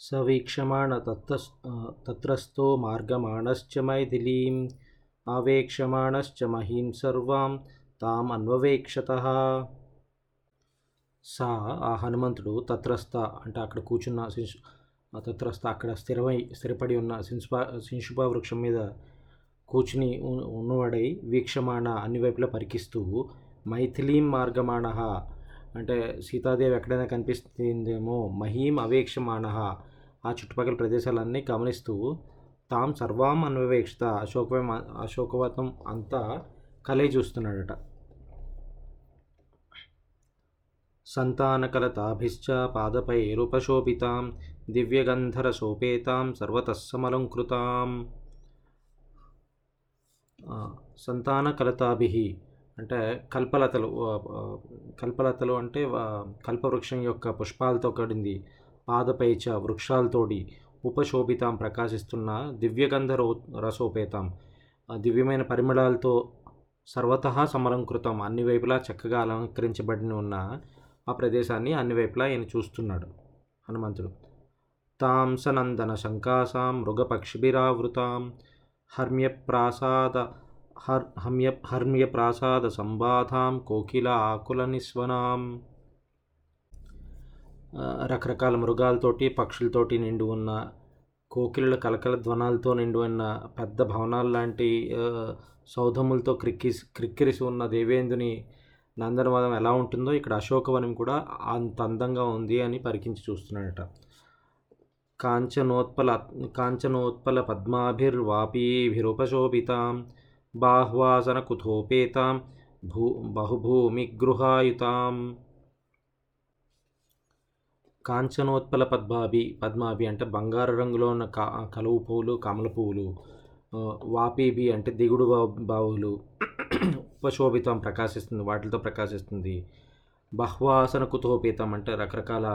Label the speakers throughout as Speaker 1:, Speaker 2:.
Speaker 1: సవీక్షమాణ వీక్షమాణ తత్రస్థో మార్గమాణశ్చ మైథిలీం ఆవేక్షమాణశ్చ మహీం సర్వాం తాం అన్వవేక్షత సా ఆ హనుమంతుడు తత్రస్థ అంటే అక్కడ కూర్చున్న శిశు తత్రస్థ అక్కడ స్థిరమై స్థిరపడి ఉన్న శింసుపా శింషుపా వృక్షం మీద కూర్చుని ఉ- ఉన్నవాడై వీక్షమాణ అన్ని వైపులా పరికిస్తూ మైథిలీం మార్గమాణ అంటే సీతాదేవి ఎక్కడైనా కనిపిస్తుందేమో మహీం అవేక్షమాణ ఆ చుట్టుపక్కల ప్రదేశాలన్నీ గమనిస్తూ తాం సర్వాం అన్వేక్షిత అశోకవం అశోకవతం అంతా కలే చూస్తున్నాడట. సంతానకలతాభిశ్చ పాదపైరుపశోభితాం దివ్యగంధరసోపేతాం సర్వతః సమలంకృతాం సంతానకలతాభి అంటే కల్పలతలు కల్పలతలు అంటే కల్పవృక్షం యొక్క పుష్పాలతో కడింది. పాదపైచ వృక్షాలతోటి ఉపశోభితాం ప్రకాశిస్తున్న దివ్యగంధ రో రసోపేతాం దివ్యమైన పరిమళాలతో సర్వతః సమలంకృతం. అన్ని వైపులా చక్కగా అలంకరించబడిన ఉన్న ఆ ప్రదేశాన్ని అన్ని వైపులా ఆయన చూస్తున్నాడు హనుమంతుడు. తాం సనందన శంకాసాం మృగపక్షిభిరావృతాం. హర్మ్యప్రాసాద హర్ హమ్య హర్మ్యప్రాసాద సంబాధాం కోకిల ఆకుల నిస్వనాం. రకరకాల మృగాలతోటి పక్షులతోటి నిండి ఉన్న కోకిలల కలకల ధ్వనాలతో నిండి ఉన్న పెద్ద భవనాలు లాంటి సౌధములతో క్రిక్కిసి క్రిక్కిరిసి ఉన్న దేవేంద్రుని నందనవనం ఎలా ఉంటుందో ఇక్కడ అశోకవనం కూడా అంత అందంగా ఉంది అని పరికించి చూస్తున్నాడట. కాంచనోత్పల కాంచనోత్పల పద్మాభిర్వాపీభిరుపశోభితాం బాహ్వాసన కుథోపేతాం భూ బహుభూమిగృహాయుతాం. కాంచనోత్పల పద్మాభి పద్మాభి అంటే బంగారు రంగులో ఉన్న కా కలువు పువ్వులు కమల పువ్వులు వాపీబి అంటే దిగుడు బా- బావులు ఉపశోభితం ప్రకాశిస్తుంది వాటితో ప్రకాశిస్తుంది. బహ్వాసన కుతోపేతం అంటే రకరకాల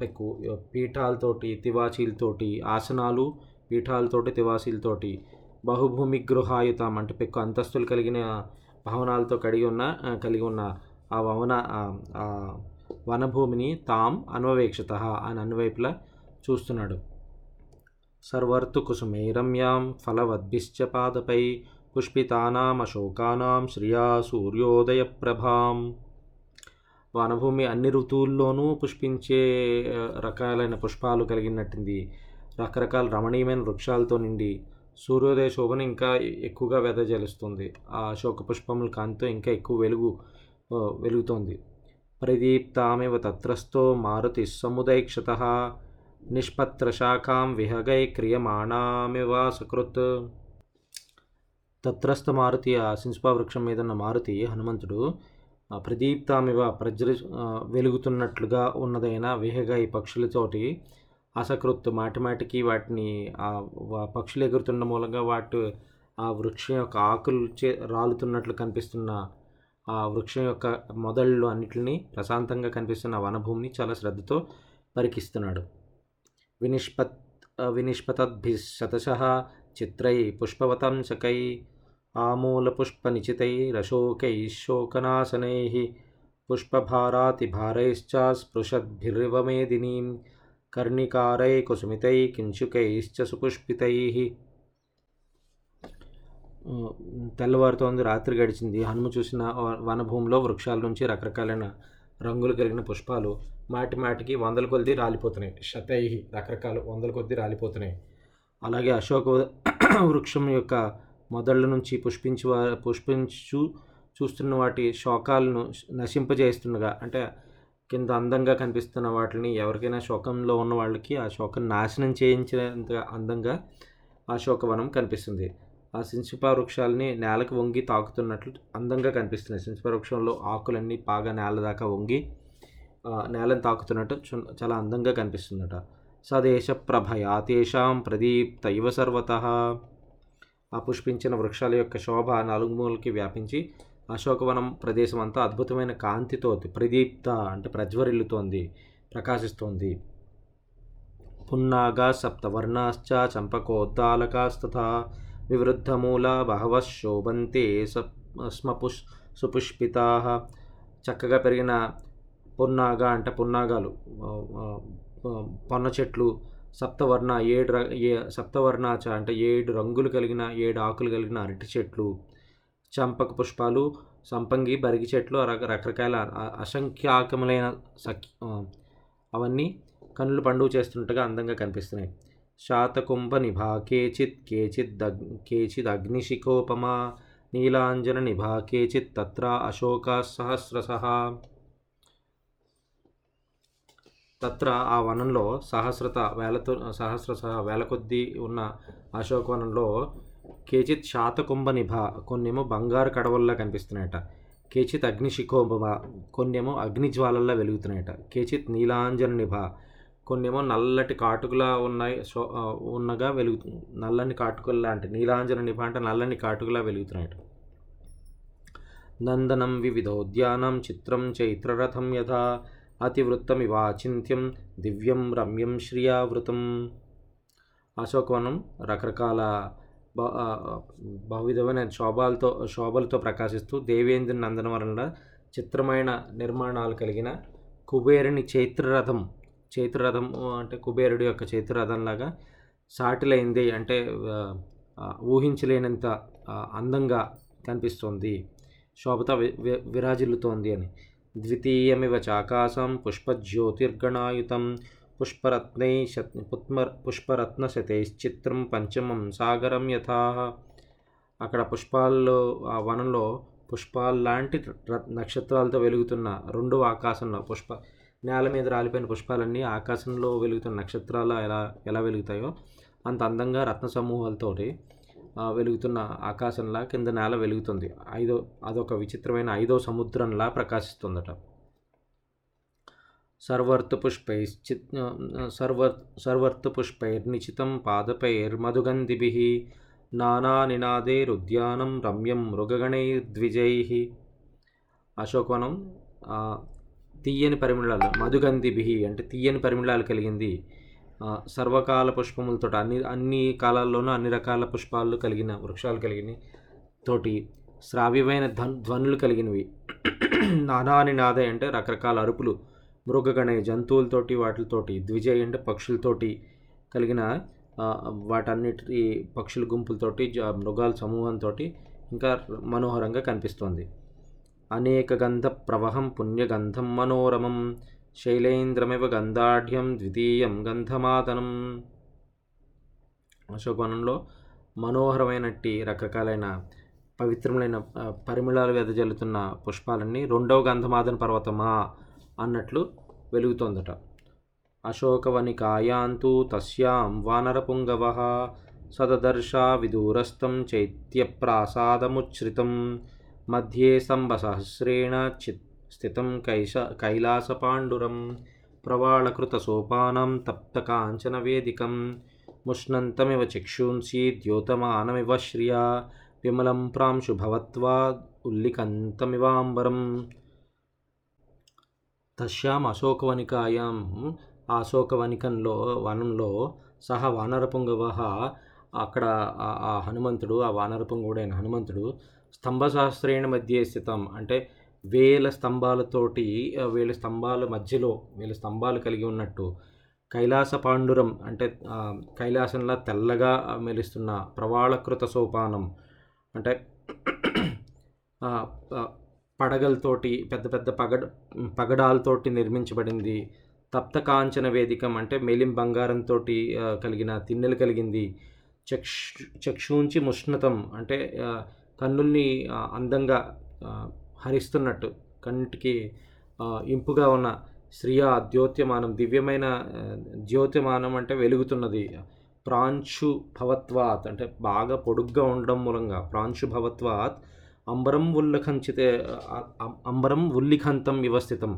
Speaker 1: పెక్కు పీఠాలతోటి తివాచీలతోటి ఆసనాలు పీఠాలతోటి తివాచీలతోటి బహుభూమి గృహాయుతం అంటే పెక్కు అంతస్తులు కలిగిన భవనాలతో కలిగి ఉన్న కలిగి ఉన్న ఆ భవన వనభూమిని తాం అన్వవేక్షత అని అన్వైపులా చూస్తున్నాడు. సర్వర్తు కుసుమే రమ్యాం ఫలవద్భిశ్చ పాదపై పుష్పితానామశోకానాం శ్రియా సూర్యోదయ ప్రభాం వనభూమి అన్ని ఋతువుల్లోనూ పుష్పించే రకాలైన పుష్పాలు కలిగినట్టుంది. రకరకాల రమణీయమైన వృక్షాలతో నిండి సూర్యోదయ శోభను ఇంకా ఎక్కువగా వెదజలుస్తుంది ఆ అశోక పుష్పముల కాంతితో ఇంకా ఎక్కువ వెలుగు వెలుగుతోంది. ప్రదీప్తామివ తత్రస్థో మారుతి సముదైక్షత నిష్పత్రశాఖాం విహగై క్రియమాణామివ సకృత్ తత్రస్థ మారుతి ఆ సింసుపా వృక్షం మీద ఉన్న మారుతి హనుమంతుడు ఆ, ప్రదీప్తామివ ప్రజ్వలి వెలుగుతున్నట్లుగా ఉన్నదైన విహగై పక్షులతోటి అసకృత్ మాటిమాటికి వాటిని ఆ పక్షులు ఎగురుతున్న మూలంగా వాటి ఆ వృక్షం యొక్క ఆకులు చే రాలుతున్నట్లు కనిపిస్తున్న ఆ వృక్షం యొక్క మొదళ్ళు అన్నిటిని ప్రశాంతంగా కనిపిస్తున్న వనభూమిని చాలా శ్రద్ధతో పరికిస్తున్నాడు. వినిష్పత్ వినిష్పతద్భి శతశ చిత్రై పుష్పవతంసకై ఆమూలపుష్పనిచితై రశోకై శోకనాశనైः పుష్పభారాతిభారైశ్చ స్పృశద్భిరివ మేదినీం కర్ణికారై కుసుమితై కించుకైశ్చ సుపుష్పితై తెల్లవారుతోంది రాత్రి గడిచింది. హనుమ చూసిన వనభూమిలో వృక్షాల నుంచి రకరకాలైన రంగులు కలిగిన పుష్పాలు మాటి మాటికి వందల కొద్ది రాలిపోతున్నాయి. శతైహి రకరకాలు వందల కొద్ది రాలిపోతున్నాయి. అలాగే అశోక వృక్షం యొక్క మొదళ్ళ నుంచి పుష్పించి పుష్పించు చూస్తున్న వాటి శోకాలను నశింపజేస్తుండగా అంటే కింద అందంగా కనిపిస్తున్న వాటిని ఎవరికైనా శోకంలో ఉన్న వాళ్ళకి ఆ శోకం నాశనం చేయించినంత అందంగా ఆ శోకవనం కనిపిస్తుంది. ఆ సింసిపా వృక్షాలని నేలకు వంగి తాకుతున్నట్లు అందంగా కనిపిస్తున్నాయి. సింసిపా వృక్షంలో ఆకులన్నీ బాగా నేల దాకా వంగి నేలను తాకుతున్నట్టు చు- చాలా అందంగా కనిపిస్తుందట. సదేశ ప్రభయా తేషాం ప్రదీప్త ఇవ సర్వత. ఆ పుష్పించిన వృక్షాల యొక్క శోభ నలుగుమూలకి వ్యాపించి అశోకవనం ప్రదేశం అంతా అద్భుతమైన కాంతితో ప్రదీప్త అంటే ప్రజ్వరిల్లుతోంది ప్రకాశిస్తోంది. పున్నాగా సప్తవర్ణాశ్చ చంపకోద్దాలకాస్తథా. వివృద్ధమూలా బహవः శోభంతే స్మపుష్ సుపుష్పితా. చక్కగా పెరిగిన పున్నాగా అంటే పున్నాగాలు పొన్న చెట్లు సప్తవర్ణ ఏడు ఏ సప్తవర్ణాచ అంటే ఏడు రంగులు కలిగిన ఏడు ఆకులు కలిగిన అరటి చెట్లు చంపక పుష్పాలు సంపంగి బరిగి చెట్లు రక రకరకాల అసంఖ్యాకములైన సఖ్య అవన్నీ కన్నులు పండుగ చేస్తుంటగా అందంగా కనిపిస్తున్నాయి. శాతకుంభ నిభా కేచిత్ కేచిత్ దగ్ కేచిద్ అగ్నిశిఖోపమా నీలాంజన నిభా కేచిత్ తత్ర అశోక తత్ర ఆ వనంలో సహస్రత వేలతో సహస్ర వేల కొద్దీ ఉన్న అశోకవనంలో కేచిత్ శాతకుంభ నిభ కొన్నేమో బంగారు కడవల్లా కనిపిస్తున్నాయట. కేచిత్ అగ్నిశిఖోభ కొన్నేమో అగ్నిజ్వాలల్లా వెలుగుతున్నాయట. కేచిత్ నీలాంజన నిభ కొన్నేమో నల్లటి కాటుకులా ఉన్నాయి. సో ఉన్నగా వెలుగుతుంది. నల్లని కాటుకల్లా అంటే నీలాంజన నిభ అంటే నల్లని కాటుకులా వెలుగుతున్నాయట. నందనం వివిధోద్యానం చిత్రం చైత్రరథం యథా అతివృత్తమివాచింత్యం దివ్యం రమ్యం శ్రియావృతం. అశోకవనం రకరకాల బహువిధమైన శోభాలతో శోభలతో ప్రకాశిస్తూ దేవేంద్ర నందనవరంలో చిత్రమైన నిర్మాణాలు కలిగిన కుబేరుని చైత్రరథం చైత్రరథం అంటే కుబేరుడి యొక్క చైత్రరథంలాగా సాటిలైంది అంటే ఊహించలేనంత అందంగా కనిపిస్తుంది. శోభత వి- విరాజిల్లుతోంది అని. ద్వితీయమివ చాకాశం పుష్పజ్యోతిర్గణాయుతం పుష్పరత్నై శత్ పుష్పరత్న పుష్పరత్నశతైశ్చిత్రం పంచమం సాగరం యథా. అక్కడ పుష్పాల్లో ఆ వనంలో పుష్పాల్లాంటి ర- నక్షత్రాలతో వెలుగుతున్న రెండు ఆకాశంలో పుష్ప నేల మీద రాలిపోయిన పుష్పాలన్నీ ఆకాశంలో వెలుగుతున్న నక్షత్రాలు ఎలా ఎలా వెలుగుతాయో అంత అందంగా రత్న సమూహాలతోటి వెలుగుతున్న ఆకాశంలా కింద నేల వెలుగుతుంది. ఐదో అదొక విచిత్రమైన ఐదో సముద్రంలా ప్రకాశిస్తుందట. సర్వర్త పుష్పై చిత్ సర్వర్ సర్వర్త పుష్పైర్ నిచితం పాదపైర్ మధుగంధిభి నానా నినాదే ఉద్యానం రమ్యం మృగగణైర్ద్విజై. అశోకవనం తీయని పరిమళాలు బిహి అంటే తీయని పరిమళాలు కలిగింది. సర్వకాల పుష్పములతో అన్ని అన్ని కాలాల్లోనూ అన్ని రకాల పుష్పాలు కలిగిన వృక్షాలు కలిగిన తోటి శ్రావ్యమైన ధ్వన్ ధ్వనులు కలిగినవి. నానాని నాదే అంటే రకరకాల అరుపులు మృగగణ జంతువులతోటి వాటితోటి ద్విజయ్ అంటే పక్షులతోటి కలిగిన వాటన్నిటి పక్షుల గుంపులతోటి మృగాల సమూహంతో ఇంకా మనోహరంగా కనిపిస్తోంది. అనేక గంధ ప్రవహం పుణ్యగంధం మనోరమం శైలేంద్రమివ గంధాఢ్యం ద్వితీయం గంధమాదనం అశోకవనంలో మనోహరమైనట్టి రకరకాలైన పవిత్రములైన పరిమళాలు వెదజల్లుతున్న పుష్పాలన్నీ రెండవ గంధమాదన పర్వతమా అన్నట్లు వెలుగుతోందట. అశోకవనికాయాంతు తస్యాం వానరపుంగవ సదదర్శా విదూరస్థం చైత్యప్రాసాదముచ్రితం మధ్యే స్తంభసహస్రేణ చిత్ స్థితం కైశ కైలాసపాండురం ప్రవాళకృతసోపానం తప్తకాంచనవేదికం ముష్ణంతమివ చక్షూంసి ద్యోతమానమివ శ్రియా విమలం ప్రాంశు భవత్వా ఉల్లికంతమివాంబరం తస్యాం అశోకవనికాయాం ఆ అశోకవనికంలో వనంలో సహ వానరపుంగవ అక్కడ ఆ- ఆ హనుమంతుడు ఆ వానరపుంగుడైన హనుమంతుడు స్తంభశాస్త్రేణ మధ్య స్థితం. అంటే వేల స్తంభాలతోటి వేల స్తంభాల మధ్యలో వేల స్తంభాలు కలిగి ఉన్నట్టు కైలాస పాండురం అంటే కైలాసంలా తెల్లగా మెలుస్తున్న ప్రవాళకృత సోపానం అంటే పడగలతోటి పెద్ద పెద్ద పగడ పగడాలతోటి నిర్మించబడింది. తప్త కాంచన వేదికం అంటే మేలిం బంగారంతో కలిగిన తిన్నెలు కలిగింది. చక్షు చక్షూంచి ముష్ణతం అంటే కన్నుల్ని అందంగా హరిస్తున్నట్టు కంటికి ఇంపుగా ఉన్న శ్రియా ద్యోత్యమానం దివ్యమైన ద్యోత్యమానం అంటే వెలుగుతున్నది. ప్రాంశు భవత్వాత్ అంటే బాగా పొడుగ్గా ఉండడం మూలంగా. ప్రాంశు భవత్వాత్ అంబరం ఉల్లిఖంచితే అంబరం ఉల్లిఖంతం వ్యవస్థితం.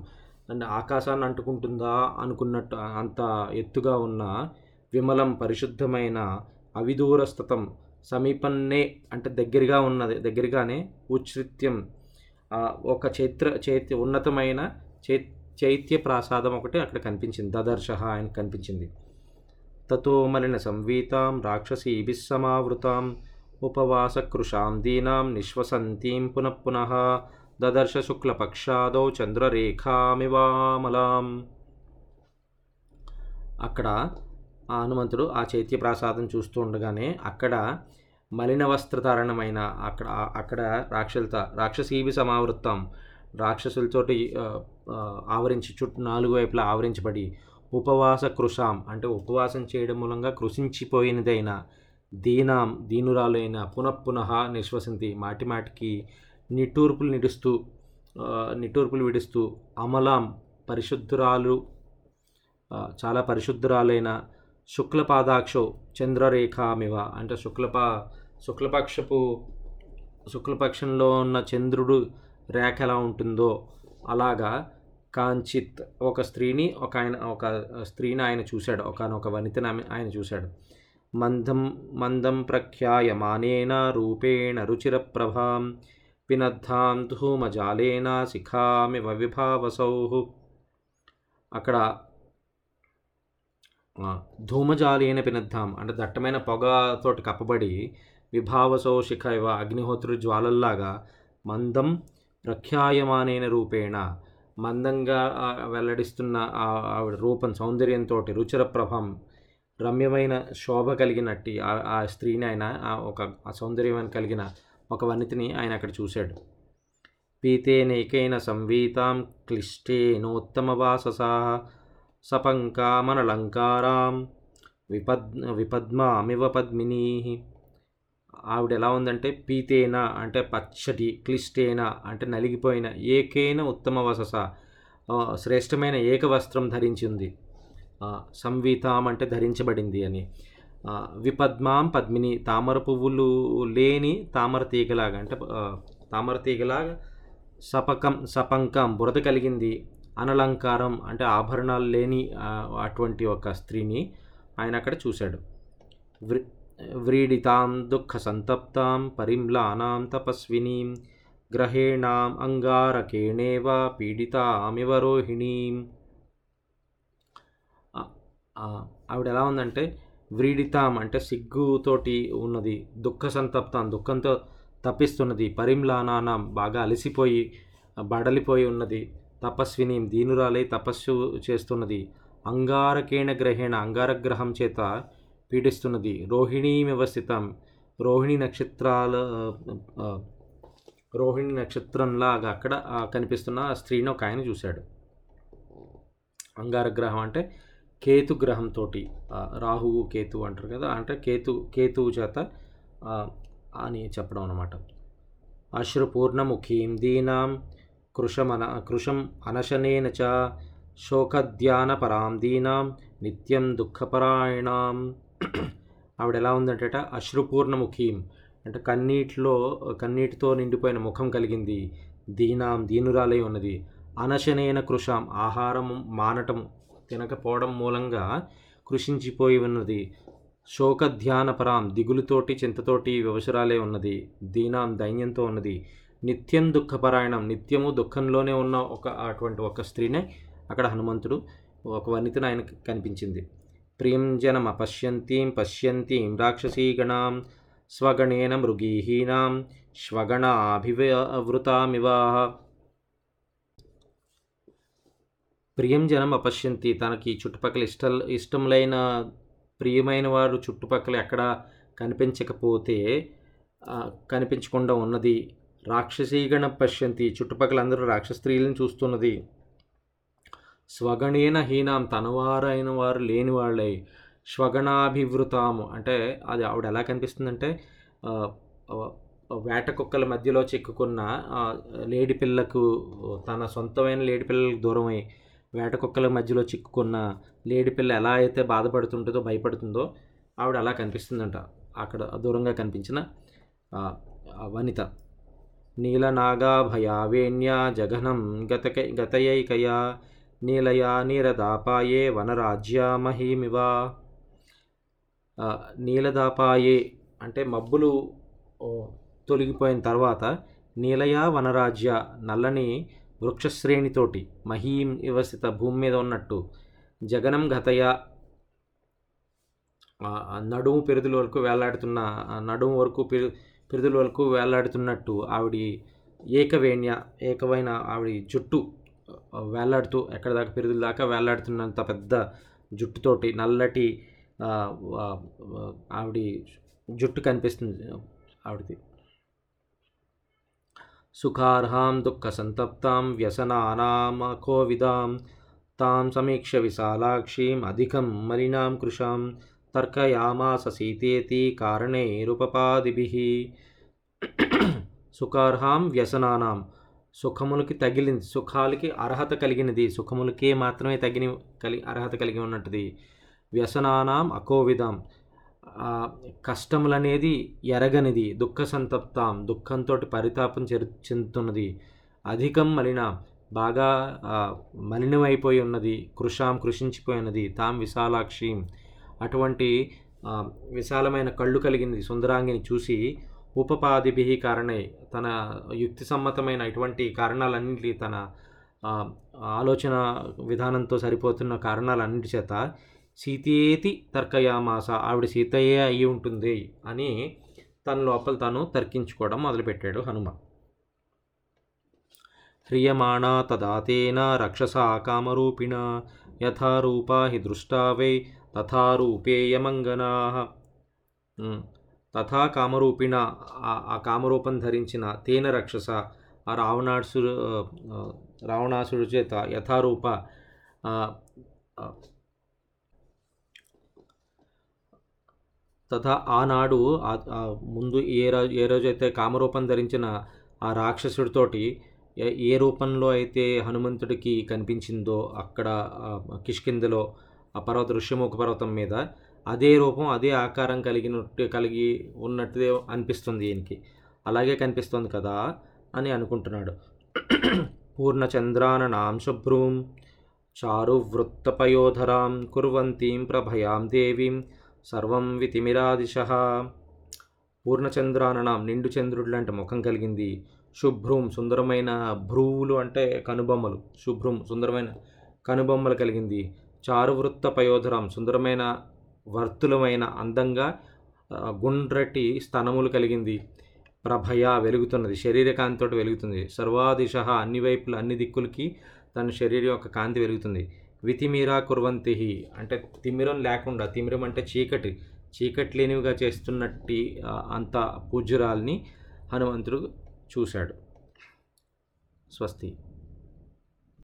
Speaker 1: అంటే ఆకాశాన్ని అంటుకుంటుందా అనుకున్నట్టు అంత ఎత్తుగా ఉన్న విమలం పరిశుద్ధమైన అవిదూరస్థతం సమీపన్నే అంటే దగ్గరగా ఉన్నది దగ్గరగానే ఉచ్ఛృత్యం. ఒక చైత్ర చైత్య ఉన్నతమైన చై చైత్య ప్రాసాదం ఒకటి అక్కడ కనిపించింది. దదర్శ ఆయన కనిపించింది. తతో మలిన సంవీతాం రాక్షసీభిస్సమావృతాం ఉపవాస ఉపవాసకృశాం దీనాం నిశ్వసంతీం పునః దదర్శ శుక్లపక్షాదో చంద్రరేఖామివామలాం. అక్కడ హనుమంతుడు ఆ చైత్య ప్రాసాదం చూస్తూ ఉండగానే అక్కడ మలిన వస్త్రధారణమైన అక్కడ అక్కడ రాక్షసులత రాక్షసీవి సమావృత్తం రాక్షసులతోటి ఆవరించి చుట్టూ నాలుగు వైపులా ఆవరించబడి ఉపవాస కృషాం అంటే ఉపవాసం చేయడం మూలంగా కృషించిపోయినదైన దీనాం దీనురాలైన పునఃపునః నిశ్వసింతి మాటి మాటికి నిట్టూర్పులు నిడుస్తూ నిట్టూర్పులు విడుస్తూ అమలాం పరిశుద్ధురాలు చాలా పరిశుద్ధురాలైన శుక్లపాదాక్షో చంద్రరేఖామివ. అంటే శుక్లపా శుక్లపక్షపు శుక్లపక్షంలో ఉన్న చంద్రుడు రేఖ ఎలా ఉంటుందో అలాగా కాంచిత్ ఒక స్త్రీని ఒక ఆయన ఒక స్త్రీని ఆయన చూశాడు. ఒక వనితని ఆయన చూశాడు. మందం మందం ప్రఖ్యాయమానేన రూపేణ రుచిరప్రభాం పినద్ధాం ధూమజాలేన శిఖామి విభావసౌ. అక్కడ ధూమజాలేన పినద్ధాం అంటే దట్టమైన పొగతోటి కప్పబడి విభావసో శిఖ ఇవ అగ్నిహోత్రుడి జ్వాలల్లాగా మందం ప్రఖ్యాయమానైన రూపేణ మందంగా వెల్లడిస్తున్న ఆ ఆవిడ రూపం సౌందర్యంతో రుచిర ప్రభం రమ్యమైన శోభ కలిగినట్టి ఆ- ఆ స్త్రీని ఆయన ఆ ఒక ఆ కలిగిన ఒక వనితిని ఆయన అక్కడ చూశాడు. పీతేనైకైన సంవీతాం క్లిష్టేనోత్తమవాససా సపంకామనలంకారాం విపద్ విపద్మామివ పద్మినీ. ఆవిడ ఎలా ఉందంటే పీతేన అంటే పచ్చటి క్లిష్టేన అంటే నలిగిపోయిన ఏకేన ఉత్తమ వసస శ్రేష్టమైన ఏక వస్త్రం ధరించి సంవీతాం అంటే ధరించబడింది అని. విపద్మాం పద్మిని తామర పువ్వులు లేని తామర తీగలాగా అంటే తామర తీగలాగా సపకం సపంకం బురద కలిగింది. అనలంకారం అంటే ఆభరణాలు లేని అటువంటి ఒక స్త్రీని ఆయన అక్కడ చూశాడు. వ్రీ వ్రీడితాం దుఃఖ సంతప్తాం పరిమ్లానాం తపస్వినీం గ్రహేణాం అంగారకేణేవ పీడితామివ రోహిణీం. ఆవిడ ఎలా ఉందంటే వ్రీడితాం అంటే సిగ్గుతోటి ఉన్నది దుఃఖ సంతప్తాం దుఃఖంతో తప్పిస్తున్నది పరిమ్లానానం బాగా అలసిపోయి బడలిపోయి ఉన్నది. తపస్విని దీనురాలై తపస్సు చేస్తున్నది. అంగారకేణ గ్రహేణ అంగారగ్రహం చేత పీడిస్తున్నది. రోహిణీమివ వ్యవస్థితం. రోహిణి నక్షత్రాల రోహిణి నక్షత్రంలాగా అక్కడ కనిపిస్తున్న ఆ స్త్రీని ఒక ఆయన చూశాడు. అంగారగ్రహం అంటే కేతు గ్రహంతో రాహువు కేతు అంటారు కదా అంటే కేతు కేతువు చేత అని చెప్పడం అనమాట అశ్రుపూర్ణముఖీం దీనాం కృషమన కృషం అనశనేన చ శోకధ్యాన పరాం దీనాం నిత్యం దుఃఖపరాయణాం. ఆవిడ ఎలా ఉందంటట అశ్రుపూర్ణముఖీం. అంటే కన్నీటిలో కన్నీటితో నిండిపోయిన ముఖం కలిగింది. దీనాం దీనురాలై ఉన్నది. అనశనైన కృషాం ఆహారం మానటం తినకపోవడం మూలంగా కృషించిపోయి ఉన్నది. శోకధ్యానపరాం దిగులుతోటి చింతతోటి వ్యవసరాలే ఉన్నది. దీనాం దైన్యంతో ఉన్నది. నిత్యం దుఃఖపరాయణం నిత్యము దుఃఖంలోనే ఉన్న ఒక అటువంటి ఒక స్త్రీనే అక్కడ హనుమంతుడు ఒక వనితను ఆయన కనిపించింది. ప్రియం జనం అపశ్యంతీం పశ్యంతీం రాక్షసీగణాం స్వగణేన మృగీహీనాం శ్వగణాభివృతామివ ప్రియం జనం అపశ్యంతి తనకి చుట్టుపక్కల ఇష్ట ఇష్టములైన ప్రియమైన వారు చుట్టుపక్కల ఎక్కడ కనిపించకపోతే కనిపించకుండా ఉన్నది రాక్షసీగణ పశ్యంతి. చుట్టుపక్కల అందరూ రాక్షస స్త్రీలను చూస్తున్నది. స్వగణేన హీనాం తనవారైన వారు లేని వాళ్ళై స్వగణాభివృతాము అంటే అది ఆవిడ ఎలా కనిపిస్తుందంటే వేట కుక్కల మధ్యలో చిక్కుకున్న లేడి పిల్లకు తన సొంతమైన లేడి పిల్లలకు దూరమై వేట కుక్కల మధ్యలో చిక్కుకున్న లేడి పిల్ల ఎలా అయితే బాధపడుతుంటుందో భయపడుతుందో ఆవిడ అలా కనిపిస్తుందంట. అక్కడ దూరంగా కనిపించిన వనిత. నీలనాగాభయావేణ్యా జగనం గతకై గతయైకయా నీలయా నీరదాపాయే వనరాజ్యా మహీమివా. నీలదాపాయే అంటే మబ్బులు తొలగిపోయిన తర్వాత నీలయా వనరాజ్య నల్లని వృక్షశ్రేణితోటి మహీం వ్యవస్థిత భూమి మీద ఉన్నట్టు జగనం గతయ నడుము పెరుదుల వరకు వేలాడుతున్న నడుము వరకు పెరు పెరుదుల వరకు వేలాడుతున్నట్టు ఆవిడ ఏకవేణ్య ఏకమైన ఆవిడ జుట్టు వేలాడుతూ ఎక్కడ దాకా పిరుదుల దాకా వేలాడుతున్నంత పెద్ద జుట్టుతోటి నల్లటి ఆవిడ జుట్టు కనిపిస్తుంది ఆవిడది. సుఖార్హాం దుఃఖ సంతప్తాం వ్యసనానామకోవిదాం తాం సమీక్ష విశాలాక్షీం అధికం మలినాం కృషాం తర్కయామాస సీతేతి కారణైరుపపాదిభిః సుఖార్హాం వ్యసనానాం సుఖములకి తగిలింది సుఖాలకి అర్హత కలిగినది సుఖములకే మాత్రమే తగిన కలి అర్హత కలిగి ఉన్నట్టుది. వ్యసనానాం అకోవిధం కష్టములనేది ఎరగనిది దుఃఖ సంతప్తాం దుఃఖంతో పరితాపం చెరు చెందుతున్నది. అధికం మలిన బాగా మలినమైపోయి ఉన్నది కృషాం కృషించిపోయినది తాం విశాలాక్షి అటువంటి విశాలమైన కళ్ళు కలిగింది సుందరాంగిని చూసి ఉపపాదిభి కారణై తన యుక్తి సమ్మతమైన ఇటువంటి కారణాలన్నింటి తన ఆలోచన విధానంతో సరిపోతున్న కారణాలన్నిటి చేత సీతేతి తర్కయామాస ఆవిడ సీతయ్యే అయి ఉంటుంది అని తన లోపల తాను తర్కించుకోవడం మొదలుపెట్టాడు హనుమ. హ్రియమాణ తదాతేన రక్షసా కామరూపిణ యథారూపా హి దృష్టా వై తథారూపేయమంగనా. తథా కామరూపిణ ఆ- కామరూపం ధరించిన తేన రక్షస ఆ రావణాసుడు రావణాసుడు చేత యథారూప తథా ఆనాడు ముందు ఏ రోజు ఏ రోజైతే కామరూపం ధరించిన ఆ రాక్షసుడితోటి ఏ- ఏ రూపంలో అయితే హనుమంతుడికి కనిపించిందో అక్కడ కిష్కిందలో ఆ పర్వత ఋష్యముఖ పర్వతం మీద అదే రూపం అదే ఆకారం కలిగినట్టు కలిగి ఉన్నట్టు అనిపిస్తుంది ఈయనకి. అలాగే కనిపిస్తుంది కదా అని అనుకుంటున్నాడు. పూర్ణచంద్రాననాం శుభ్రూం చారువృత్తపయోధరాం కుర్వంతీం ప్రభయాం దేవీం సర్వం వితిమిరాదిశ. పూర్ణచంద్రాననాం నిండు చంద్రుడు లాంటి ముఖం కలిగింది. శుభ్రం సుందరమైన భ్రూవులు అంటే కనుబొమ్మలు. శుభ్రం సుందరమైన కనుబొమ్మలు కలిగింది. చారువృత్త పయోధరం సుందరమైన వర్తులమైన అందంగా గుండ్రటి స్తనములు కలిగింది. ప్రభయ వెలుగుతున్నది. శరీర కాంతితో వెలుగుతుంది. సర్వాదిశ అన్ని వైపులు అన్ని దిక్కులకి తన శరీరం యొక్క కాంతి వెలుగుతుంది. వితిమీరా కుర్వంతి అంటే తిమిరం లేకుండా తిమిరం అంటే చీకటి. చీకటి లేనివిగా చేస్తున్నట్టి అంత పూజ్యురాల్ని హనుమంతుడు చూశాడు. స్వస్తి.